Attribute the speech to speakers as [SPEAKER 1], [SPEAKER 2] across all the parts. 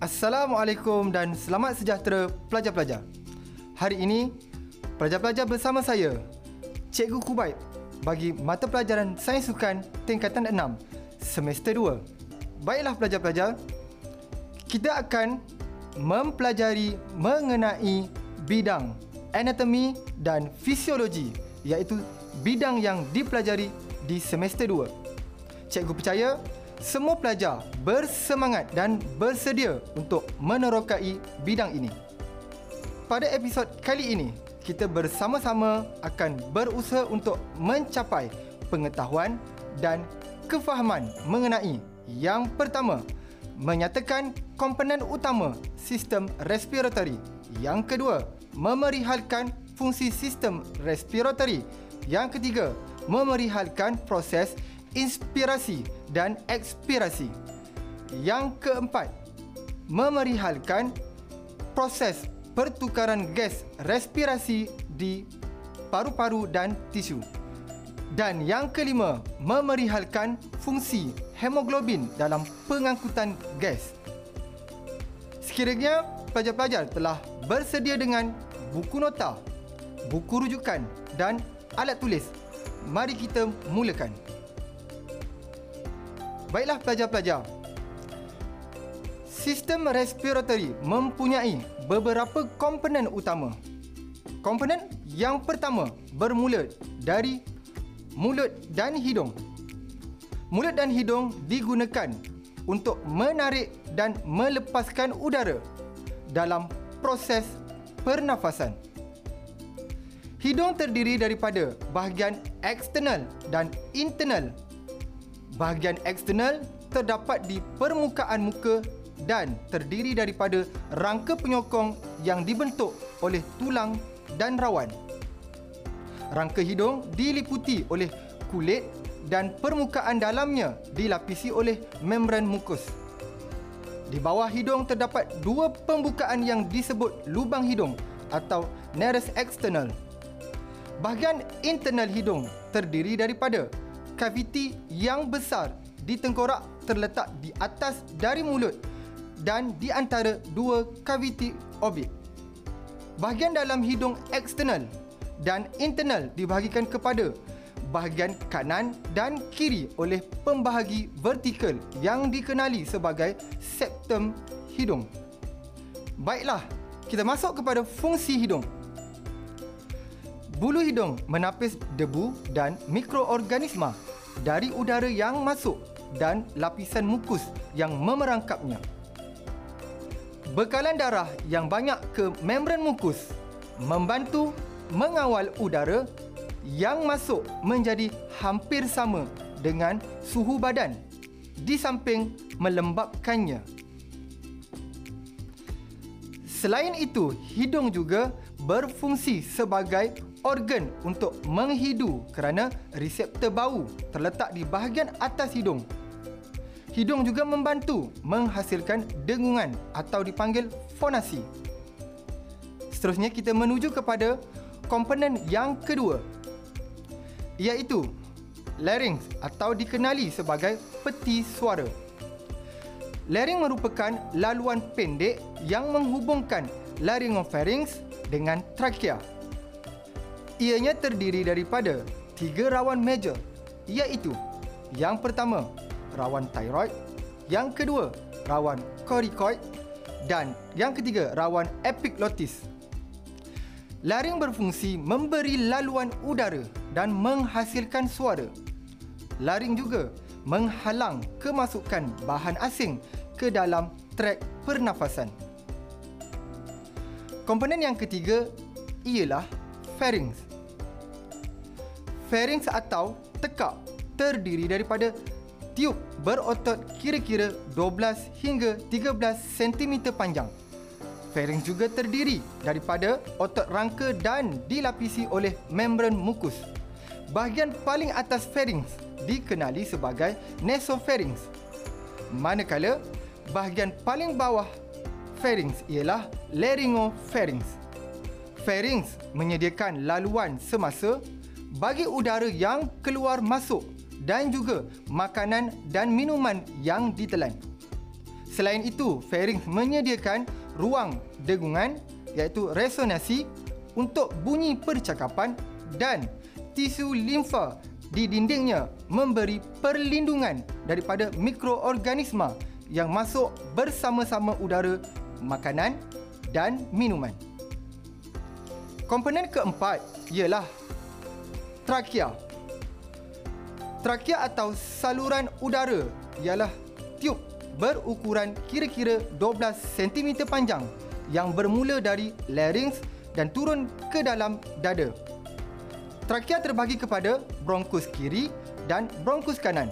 [SPEAKER 1] Assalamualaikum dan selamat sejahtera pelajar-pelajar. Hari ini, pelajar-pelajar bersama saya, Cikgu Kubaib bagi mata pelajaran Sains Sukan tingkatan 6, semester 2. Baiklah pelajar-pelajar, kita akan mempelajari mengenai bidang anatomi dan fisiologi iaitu bidang yang dipelajari di semester 2. Cikgu percaya semua pelajar bersemangat dan bersedia untuk menerokai bidang ini. Pada episod kali ini, kita bersama-sama akan berusaha untuk mencapai pengetahuan dan kefahaman mengenai yang pertama, menyatakan komponen utama sistem respiratory. Yang kedua, memerihalkan fungsi sistem respiratory. Yang ketiga, memerihalkan proses inspirasi dan ekspirasi. Yang keempat, memerihalkan proses pertukaran gas respirasi di paru-paru dan tisu. Dan yang kelima, memerihalkan fungsi hemoglobin dalam pengangkutan gas. Sekiranya pelajar-pelajar telah bersedia dengan buku nota, buku rujukan dan alat tulis, mari kita mulakan. Baiklah pelajar-pelajar. Sistem respiratory mempunyai beberapa komponen utama. Komponen yang pertama bermula dari mulut dan hidung. Mulut dan hidung digunakan untuk menarik dan melepaskan udara dalam proses pernafasan. Hidung terdiri daripada bahagian eksternal dan internal Bahagian eksternal terdapat di permukaan muka dan terdiri daripada rangka penyokong yang dibentuk oleh tulang dan rawan. Rangka hidung diliputi oleh kulit dan permukaan dalamnya dilapisi oleh membran mukus. Di bawah hidung terdapat dua pembukaan yang disebut lubang hidung atau nares external. Bahagian internal hidung terdiri daripada kaviti yang besar di tengkorak terletak di atas dari mulut dan di antara dua kaviti orbit. Bahagian dalam hidung eksternal dan internal dibahagikan kepada bahagian kanan dan kiri oleh pembahagi vertikal yang dikenali sebagai septum hidung. Baiklah, kita masuk kepada fungsi hidung. Bulu hidung menapis debu dan mikroorganisma dari udara yang masuk dan lapisan mukus yang memerangkapnya. Bekalan darah yang banyak ke membran mukus membantu mengawal udara yang masuk menjadi hampir sama dengan suhu badan di samping melembabkannya. Selain itu, hidung juga berfungsi sebagai organ untuk menghidu kerana reseptor bau terletak di bahagian atas hidung. Hidung juga membantu menghasilkan dengungan atau dipanggil fonasi. Seterusnya kita menuju kepada komponen yang kedua iaitu larynx atau dikenali sebagai peti suara. Larynx merupakan laluan pendek yang menghubungkan laryngopharynx dengan trachea Ianya terdiri daripada tiga rawan major iaitu yang pertama rawan thyroid, yang kedua rawan coracoid dan yang ketiga rawan epiglottis. Laring berfungsi memberi laluan udara dan menghasilkan suara. Laring juga menghalang kemasukan bahan asing ke dalam trak pernafasan. Komponen yang ketiga ialah pharynx pharynx atau tekak terdiri daripada tiub berotot kira-kira 12 hingga 13 cm panjang. Pharynx juga terdiri daripada otot rangka dan dilapisi oleh membran mukus. Bahagian paling atas pharynx dikenali sebagai nasopharynx. Manakala bahagian paling bawah pharynx ialah laryngopharynx. Pharynx menyediakan laluan semasa bagi udara yang keluar masuk dan juga makanan dan minuman yang ditelan. Selain itu, pharynx menyediakan ruang dengungan iaitu resonasi untuk bunyi percakapan dan tisu limfa di dindingnya memberi perlindungan daripada mikroorganisma yang masuk bersama-sama udara makanan dan minuman. Komponen keempat ialah trakea. Trakea atau saluran udara ialah tiub berukuran kira-kira 12 cm panjang yang bermula dari larynx dan turun ke dalam dada. Trakea terbagi kepada bronkus kiri dan bronkus kanan.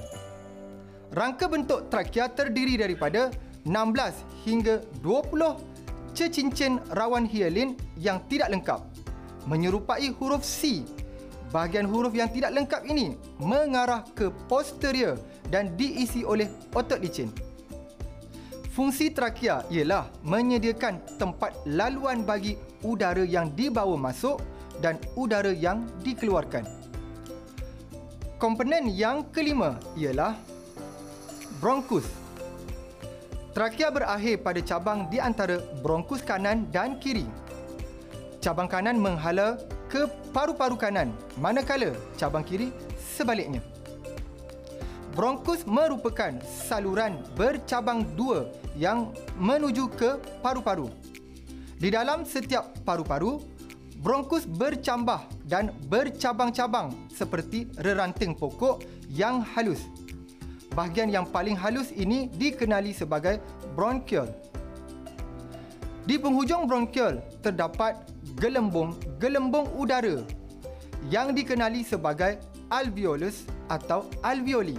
[SPEAKER 1] Rangka bentuk trakea terdiri daripada 16 hingga 20 cecincin rawan hialin yang tidak lengkap menyerupai huruf C. Bahagian huruf yang tidak lengkap ini mengarah ke posterior dan diisi oleh otot licin. Fungsi trakea ialah menyediakan tempat laluan bagi udara yang dibawa masuk dan udara yang dikeluarkan. Komponen yang kelima ialah bronkus. Trakea berakhir pada cabang di antara bronkus kanan dan kiri. Cabang kanan menghala ke paru-paru kanan, manakala cabang kiri sebaliknya. Bronkus merupakan saluran bercabang dua yang menuju ke paru-paru. Di dalam setiap paru-paru, bronkus bercambah dan bercabang-cabang seperti reranting pokok yang halus. Bahagian yang paling halus ini dikenali sebagai bronchial. Di penghujung bronchial terdapat gelembung-gelembung udara yang dikenali sebagai alveolus atau alveoli.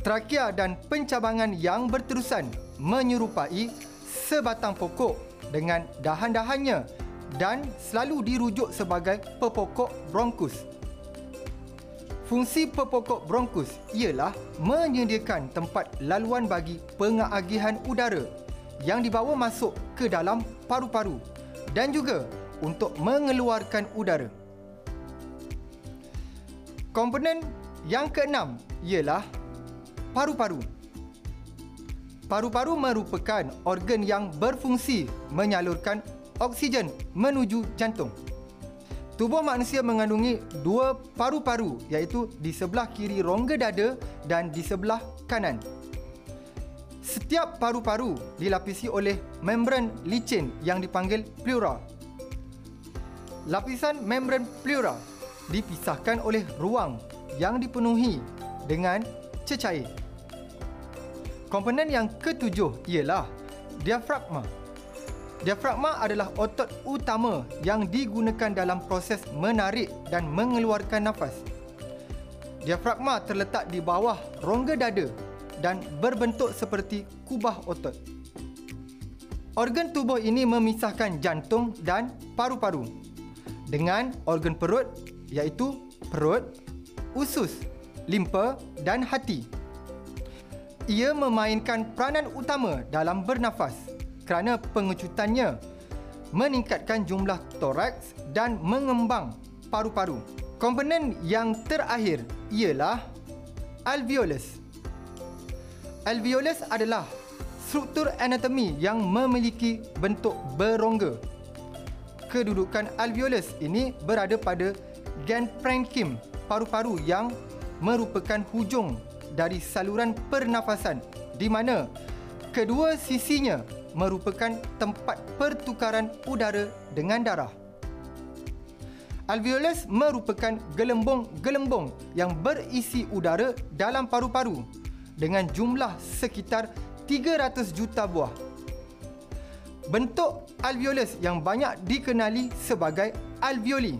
[SPEAKER 1] Trakea dan pencabangan yang berterusan menyerupai sebatang pokok dengan dahan-dahannya dan selalu dirujuk sebagai pepokok bronkus. Fungsi pepokok bronkus ialah menyediakan tempat laluan bagi pengagihan udara yang dibawa masuk ke dalam paru-paru dan juga untuk mengeluarkan udara. Komponen yang keenam ialah paru-paru. Paru-paru merupakan organ yang berfungsi menyalurkan oksigen menuju jantung. Tubuh manusia mengandungi dua paru-paru iaitu di sebelah kiri rongga dada dan di sebelah kanan. Setiap paru-paru dilapisi oleh membran licin yang dipanggil pleura. Lapisan membran pleura dipisahkan oleh ruang yang dipenuhi dengan cecair. Komponen yang ketujuh ialah diafragma. Diafragma adalah otot utama yang digunakan dalam proses menarik dan mengeluarkan nafas. Diafragma terletak di bawah rongga dada dan berbentuk seperti kubah otot. Organ tubuh ini memisahkan jantung dan paru-paru dengan organ perut iaitu perut, usus, limpa dan hati. Ia memainkan peranan utama dalam bernafas kerana pengecutannya meningkatkan jumlah toraks dan mengembang paru-paru. Komponen yang terakhir ialah alveolus. Alveolus adalah struktur anatomi yang memiliki bentuk berongga. Kedudukan alveolus ini berada pada parenchyma, paru-paru yang merupakan hujung dari saluran pernafasan di mana kedua sisinya merupakan tempat pertukaran udara dengan darah. Alveolus merupakan gelembung-gelembung yang berisi udara dalam paru-paru dengan jumlah sekitar 300 juta buah. Bentuk alveolus yang banyak dikenali sebagai alveoli.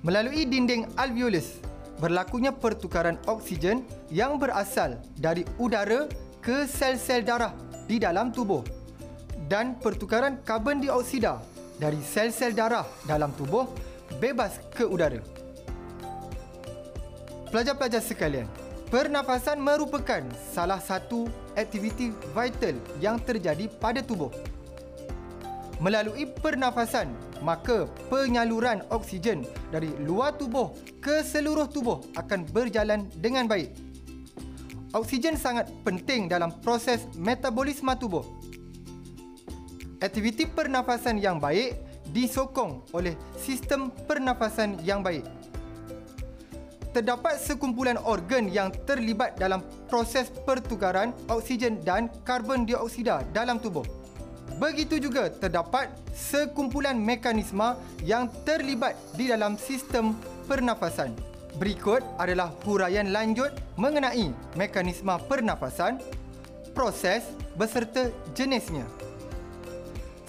[SPEAKER 1] Melalui dinding alveolus berlakunya pertukaran oksigen yang berasal dari udara ke sel-sel darah di dalam tubuh dan pertukaran karbon dioksida dari sel-sel darah dalam tubuh bebas ke udara. Pelajar-pelajar sekalian, pernafasan merupakan salah satu aktiviti vital yang terjadi pada tubuh. Melalui pernafasan, maka penyaluran oksigen dari luar tubuh ke seluruh tubuh akan berjalan dengan baik. oksigen sangat penting dalam proses metabolisme tubuh. Aktiviti pernafasan yang baik disokong oleh sistem pernafasan yang baik. Terdapat sekumpulan organ yang terlibat dalam proses pertukaran oksigen dan karbon dioksida dalam tubuh. Begitu juga terdapat sekumpulan mekanisme yang terlibat di dalam sistem pernafasan. Berikut adalah huraian lanjut mengenai mekanisme pernafasan, proses beserta jenisnya.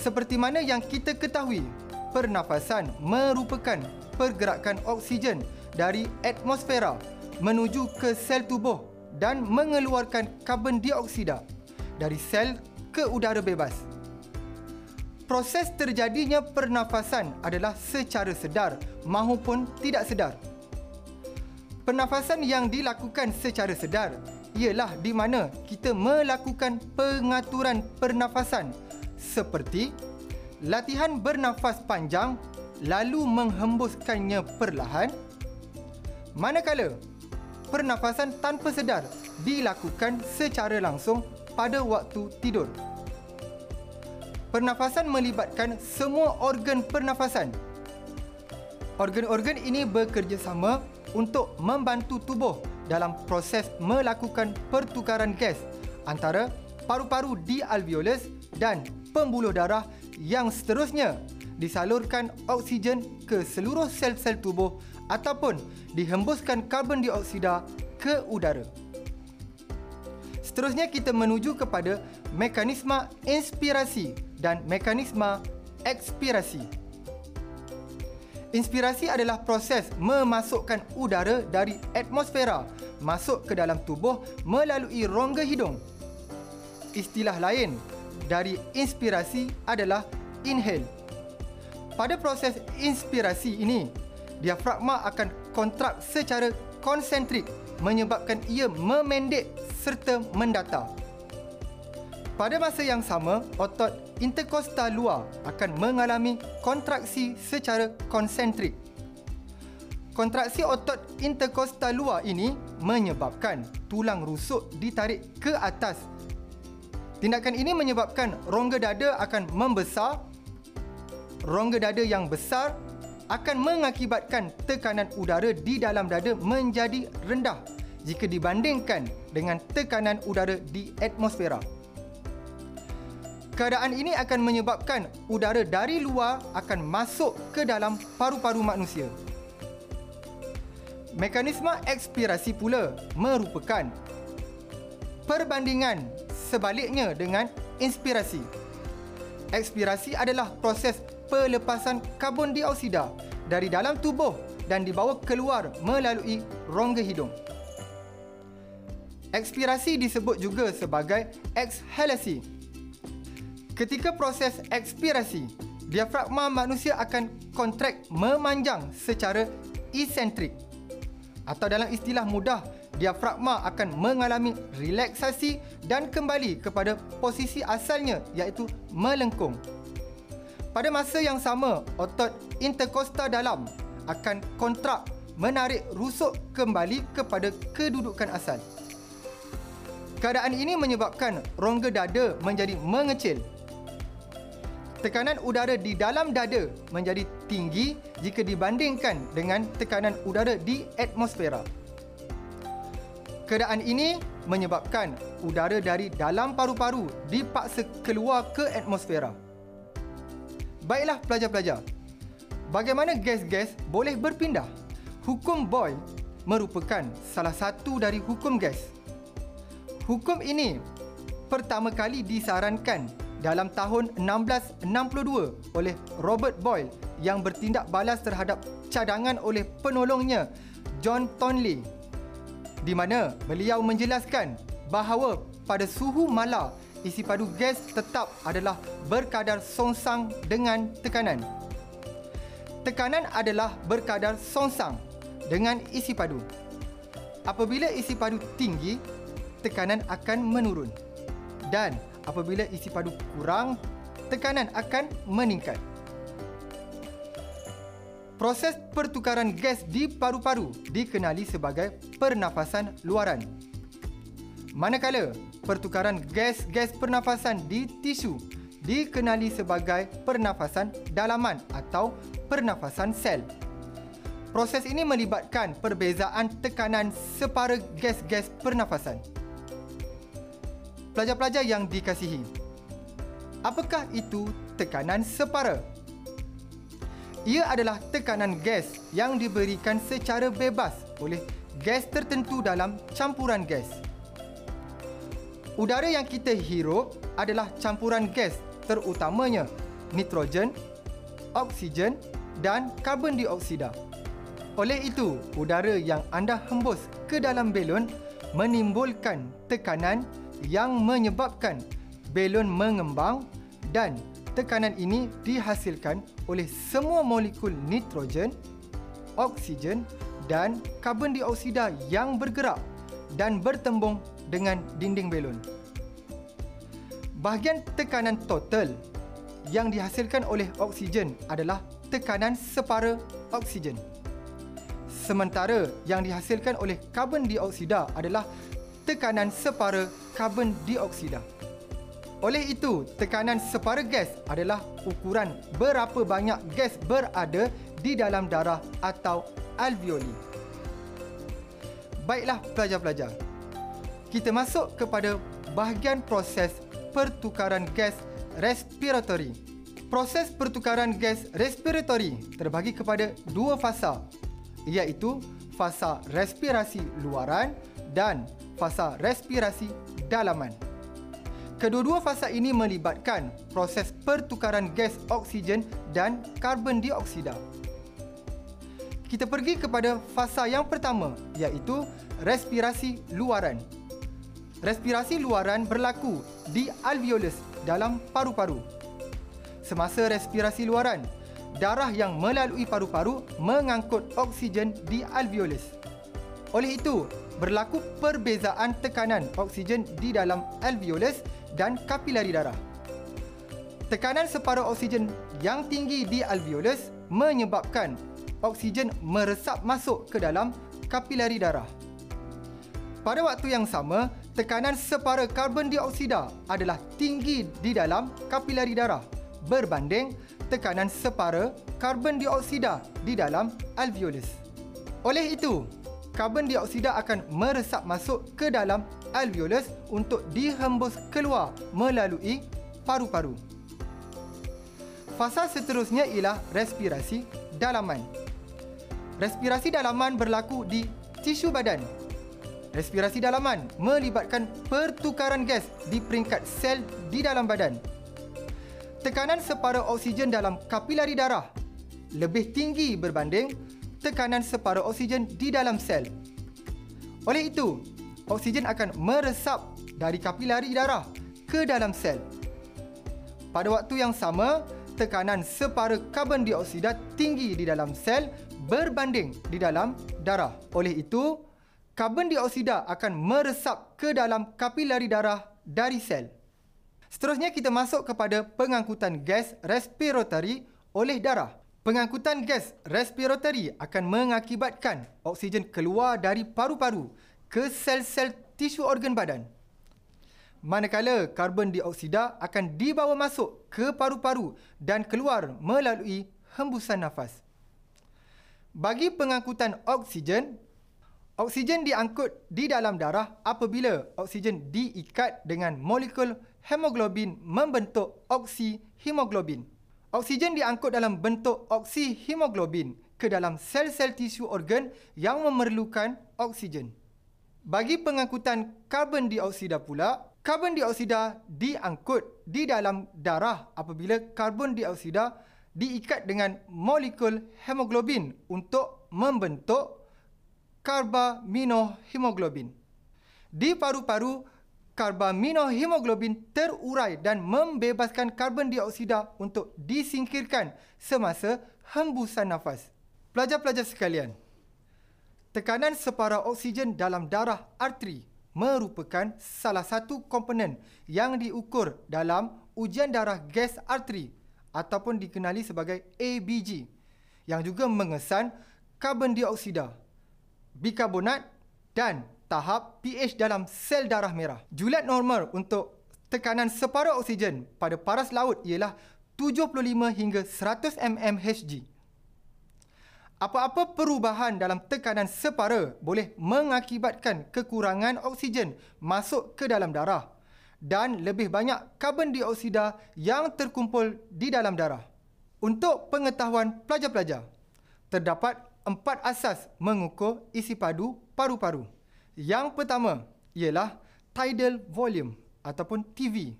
[SPEAKER 1] Seperti mana yang kita ketahui, pernafasan merupakan pergerakan oksigen dari atmosfera menuju ke sel tubuh dan mengeluarkan karbon dioksida dari sel ke udara bebas. Proses terjadinya pernafasan adalah secara sedar maupun tidak sedar. Pernafasan yang dilakukan secara sedar ialah di mana kita melakukan pengaturan pernafasan seperti latihan bernafas panjang lalu menghembuskannya perlahan manakala pernafasan tanpa sedar dilakukan secara langsung pada waktu tidur. Pernafasan melibatkan semua organ pernafasan. Organ-organ ini bekerjasama untuk membantu tubuh dalam proses melakukan pertukaran gas antara paru-paru di alveolus dan pembuluh darah yang seterusnya disalurkan oksigen ke seluruh sel-sel tubuh ataupun dihembuskan karbon dioksida ke udara. Seterusnya kita menuju kepada mekanisme inspirasi dan mekanisme ekspirasi. Inspirasi adalah proses memasukkan udara dari atmosfera masuk ke dalam tubuh melalui rongga hidung istilah lain dari inspirasi adalah inhale. Pada proses inspirasi ini, diafragma akan kontrak secara konsentrik menyebabkan ia memendek serta mendata. Pada masa yang sama, otot interkostal luar akan mengalami kontraksi secara konsentrik. Kontraksi otot interkostal luar ini menyebabkan tulang rusuk ditarik ke atas Tindakan ini menyebabkan rongga dada akan membesar. Rongga dada yang besar akan mengakibatkan tekanan udara di dalam dada menjadi rendah jika dibandingkan dengan tekanan udara di atmosfera. Keadaan ini akan menyebabkan udara dari luar akan masuk ke dalam paru-paru manusia. Mekanisme ekspirasi pula merupakan perbandingan sebaliknya dengan inspirasi. Ekspirasi adalah proses pelepasan karbon dioksida dari dalam tubuh dan dibawa keluar melalui rongga hidung. Ekspirasi disebut juga sebagai ekshalasi. Ketika proses ekspirasi, diafragma manusia akan kontrak memanjang secara esentrik atau dalam istilah mudah diafragma akan mengalami relaksasi dan kembali kepada posisi asalnya iaitu melengkung. Pada masa yang sama, otot interkostal dalam akan kontrak menarik rusuk kembali kepada kedudukan asal. Keadaan ini menyebabkan rongga dada menjadi mengecil. Tekanan udara di dalam dada menjadi tinggi jika dibandingkan dengan tekanan udara di atmosfera. Keadaan ini menyebabkan udara dari dalam paru-paru dipaksa keluar ke atmosfera. Baiklah pelajar-pelajar. Bagaimana gas-gas boleh berpindah? Hukum Boyle merupakan salah satu dari hukum gas. Hukum ini pertama kali disarankan dalam tahun 1662 oleh Robert Boyle yang bertindak balas terhadap cadangan oleh penolongnya John Tonley di mana beliau menjelaskan bahawa pada suhu mala isi padu gas tetap adalah berkadar songsang dengan tekanan. Tekanan adalah berkadar songsang dengan isi padu. Apabila isi padu tinggi, tekanan akan menurun. Dan apabila isi padu kurang, tekanan akan meningkat. Proses pertukaran gas di paru-paru dikenali sebagai pernafasan luaran. Manakala pertukaran gas-gas pernafasan di tisu dikenali sebagai pernafasan dalaman atau pernafasan sel. Proses ini melibatkan perbezaan tekanan separa gas-gas pernafasan. Pelajar-pelajar yang dikasihi, apakah itu tekanan separa? Ia adalah tekanan gas yang diberikan secara bebas oleh gas tertentu dalam campuran gas. Udara yang kita hirup adalah campuran gas terutamanya nitrogen, oksigen dan karbon dioksida. Oleh itu, udara yang anda hembus ke dalam belon menimbulkan tekanan yang menyebabkan belon mengembang dan tekanan ini dihasilkan oleh semua molekul nitrogen, oksigen dan karbon dioksida yang bergerak dan bertembung dengan dinding belon. Bahagian tekanan total yang dihasilkan oleh oksigen adalah tekanan separa oksigen. Sementara yang dihasilkan oleh karbon dioksida adalah tekanan separa karbon dioksida. Oleh itu, tekanan separa gas adalah ukuran berapa banyak gas berada di dalam darah atau alveoli. Baiklah pelajar-pelajar kita masuk kepada bahagian proses pertukaran gas respiratory. Proses pertukaran gas respiratory terbagi kepada dua fasa iaitu fasa respirasi luaran dan fasa respirasi dalaman. Kedua-dua fasa ini melibatkan proses pertukaran gas oksigen dan karbon dioksida. Kita pergi kepada fasa yang pertama iaitu respirasi luaran. Respirasi luaran berlaku di alveolus dalam paru-paru. Semasa respirasi luaran, darah yang melalui paru-paru mengangkut oksigen di alveolus. Oleh itu, berlaku perbezaan tekanan oksigen di dalam alveolus dan kapilari darah. Tekanan separa oksigen yang tinggi di alveolus menyebabkan oksigen meresap masuk ke dalam kapilari darah. Pada waktu yang sama, tekanan separa karbon dioksida adalah tinggi di dalam kapilari darah berbanding tekanan separa karbon dioksida di dalam alveolus. Oleh itu, karbon dioksida akan meresap masuk ke dalam alveolus untuk dihembus keluar melalui paru-paru. Fasa seterusnya ialah respirasi dalaman. Respirasi dalaman berlaku di tisu badan Respirasi dalaman melibatkan pertukaran gas di peringkat sel di dalam badan. Tekanan separa oksigen dalam kapilari darah lebih tinggi berbanding tekanan separa oksigen di dalam sel. Oleh itu, oksigen akan meresap dari kapilari darah ke dalam sel. Pada waktu yang sama, tekanan separa karbon dioksida tinggi di dalam sel berbanding di dalam darah. Oleh itu, karbon dioksida akan meresap ke dalam kapilari darah dari sel. Seterusnya kita masuk kepada pengangkutan gas respiratory oleh darah. Pengangkutan gas respiratory akan mengakibatkan oksigen keluar dari paru-paru ke sel-sel tisu organ badan. Manakala karbon dioksida akan dibawa masuk ke paru-paru dan keluar melalui hembusan nafas. Bagi pengangkutan oksigen, Oksigen diangkut di dalam darah apabila oksigen diikat dengan molekul hemoglobin membentuk oksihemoglobin. Oksigen diangkut dalam bentuk oksihemoglobin ke dalam sel-sel tisu organ yang memerlukan oksigen. Bagi pengangkutan karbon dioksida pula, karbon dioksida diangkut di dalam darah apabila karbon dioksida diikat dengan molekul hemoglobin untuk membentuk karbaminohemoglobin. Di paru-paru, karbaminohemoglobin terurai dan membebaskan karbon dioksida untuk disingkirkan semasa hembusan nafas. Pelajar-pelajar sekalian, tekanan separa oksigen dalam darah arteri merupakan salah satu komponen yang diukur dalam ujian darah gas arteri ataupun dikenali sebagai ABG yang juga mengesan karbon dioksida bikarbonat dan tahap pH dalam sel darah merah. Juliet normal untuk tekanan separuh oksigen pada paras laut ialah 75 hingga 100 mm Hg. Apa-apa perubahan dalam tekanan separa boleh mengakibatkan kekurangan oksigen masuk ke dalam darah dan lebih banyak karbon dioksida yang terkumpul di dalam darah. Untuk pengetahuan pelajar-pelajar, terdapat empat asas mengukur isi padu paru-paru. Yang pertama ialah tidal volume ataupun TV.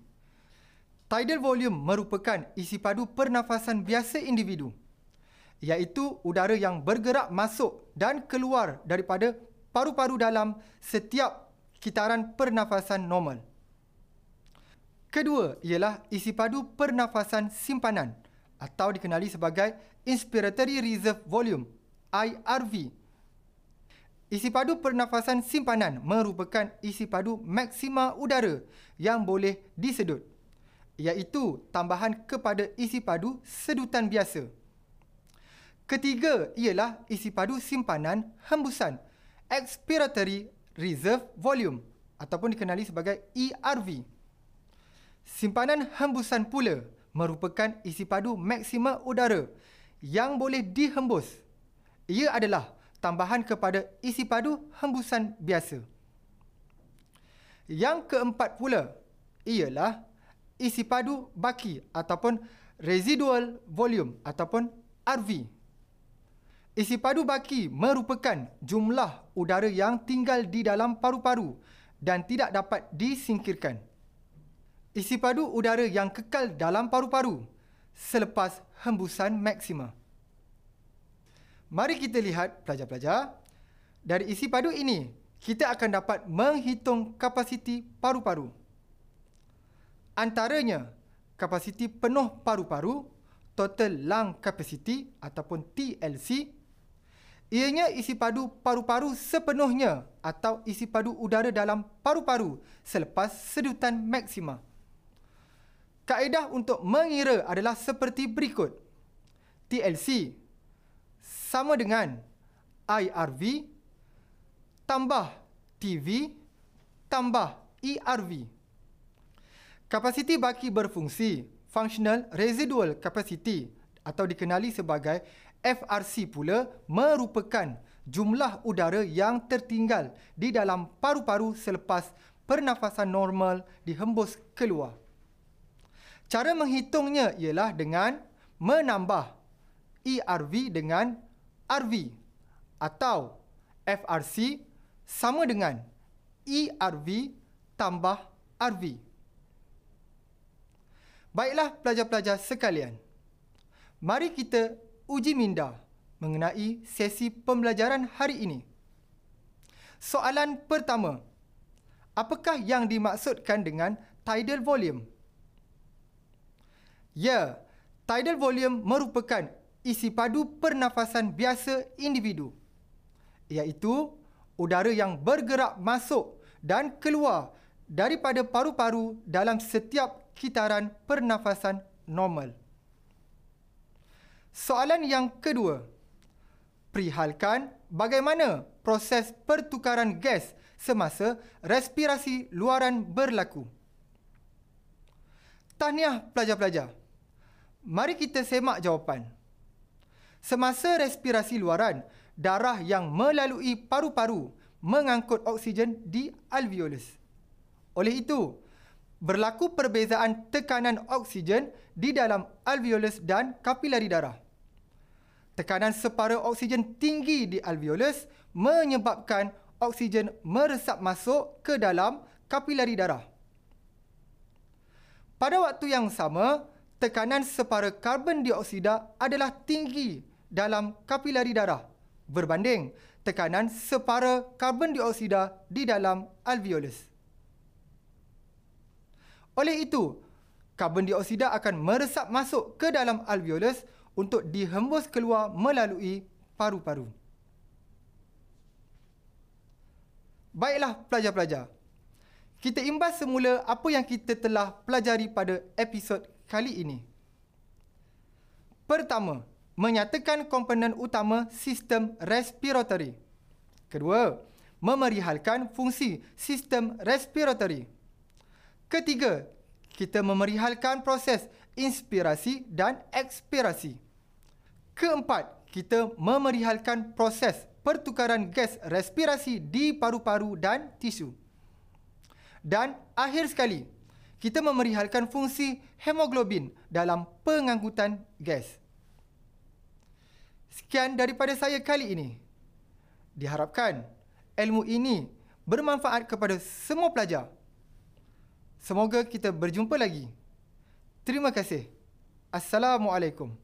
[SPEAKER 1] Tidal volume merupakan isi padu pernafasan biasa individu iaitu udara yang bergerak masuk dan keluar daripada paru-paru dalam setiap kitaran pernafasan normal. Kedua ialah isi padu pernafasan simpanan atau dikenali sebagai inspiratory reserve volume IRV. Isi padu pernafasan simpanan merupakan isi padu maksima udara yang boleh disedut iaitu tambahan kepada isi padu sedutan biasa. Ketiga ialah isi padu simpanan hembusan expiratory reserve volume ataupun dikenali sebagai ERV. Simpanan hembusan pula merupakan isi padu maksima udara yang boleh dihembus. Ia adalah tambahan kepada isi padu hembusan biasa. Yang keempat pula ialah isi padu baki ataupun residual volume ataupun RV. Isi padu baki merupakan jumlah udara yang tinggal di dalam paru-paru dan tidak dapat disingkirkan. Isi padu udara yang kekal dalam paru-paru selepas hembusan maksima. Mari kita lihat pelajar-pelajar. Dari isi padu ini, kita akan dapat menghitung kapasiti paru-paru antaranya kapasiti penuh paru-paru, total lung capacity ataupun TLC, ianya isi padu paru-paru sepenuhnya atau isi padu udara dalam paru-paru selepas sedutan maksima. Kaedah untuk mengira adalah seperti berikut. TLC sama dengan IRV tambah TV tambah ERV. Kapasiti baki berfungsi, functional residual capacity atau dikenali sebagai FRC pula merupakan jumlah udara yang tertinggal di dalam paru-paru selepas pernafasan normal dihembus keluar. Cara menghitungnya ialah dengan menambah ERV dengan RV atau FRC sama dengan ERV tambah RV. Baiklah pelajar-pelajar sekalian. Mari kita uji minda mengenai sesi pembelajaran hari ini. Soalan pertama. Apakah yang dimaksudkan dengan tidal volume? Ya, tidal volume merupakan isi padu pernafasan biasa individu iaitu udara yang bergerak masuk dan keluar daripada paru-paru dalam setiap kitaran pernafasan normal. Soalan yang kedua. Perihalkan bagaimana proses pertukaran gas semasa respirasi luaran berlaku. Tahniah pelajar-pelajar. Mari kita semak jawapan. Semasa respirasi luaran, darah yang melalui paru-paru mengangkut oksigen di alveolus. Oleh itu, berlaku perbezaan tekanan oksigen di dalam alveolus dan kapilari darah. Tekanan separuh oksigen tinggi di alveolus menyebabkan oksigen meresap masuk ke dalam kapilari darah. Pada waktu yang sama, tekanan separuh karbon dioksida adalah tinggi dalam kapilari darah berbanding tekanan separuh karbon dioksida di dalam alveolus. Oleh itu, karbon dioksida akan meresap masuk ke dalam alveolus untuk dihembus keluar melalui paru-paru. Baiklah pelajar-pelajar. Kita imbas semula apa yang kita telah pelajari pada episod kali ini. Pertama, menyatakan komponen utama sistem respiratory. Kedua, memerihalkan fungsi sistem respiratory. Ketiga, kita memerihalkan proses inspirasi dan ekspirasi. Keempat, kita memerihalkan proses pertukaran gas respirasi di paru-paru dan tisu. Dan akhir sekali, kita memerihalkan fungsi hemoglobin dalam pengangkutan gas. Sekian daripada saya kali ini. Diharapkan ilmu ini bermanfaat kepada semua pelajar. Semoga kita berjumpa lagi. Terima kasih. Assalamualaikum.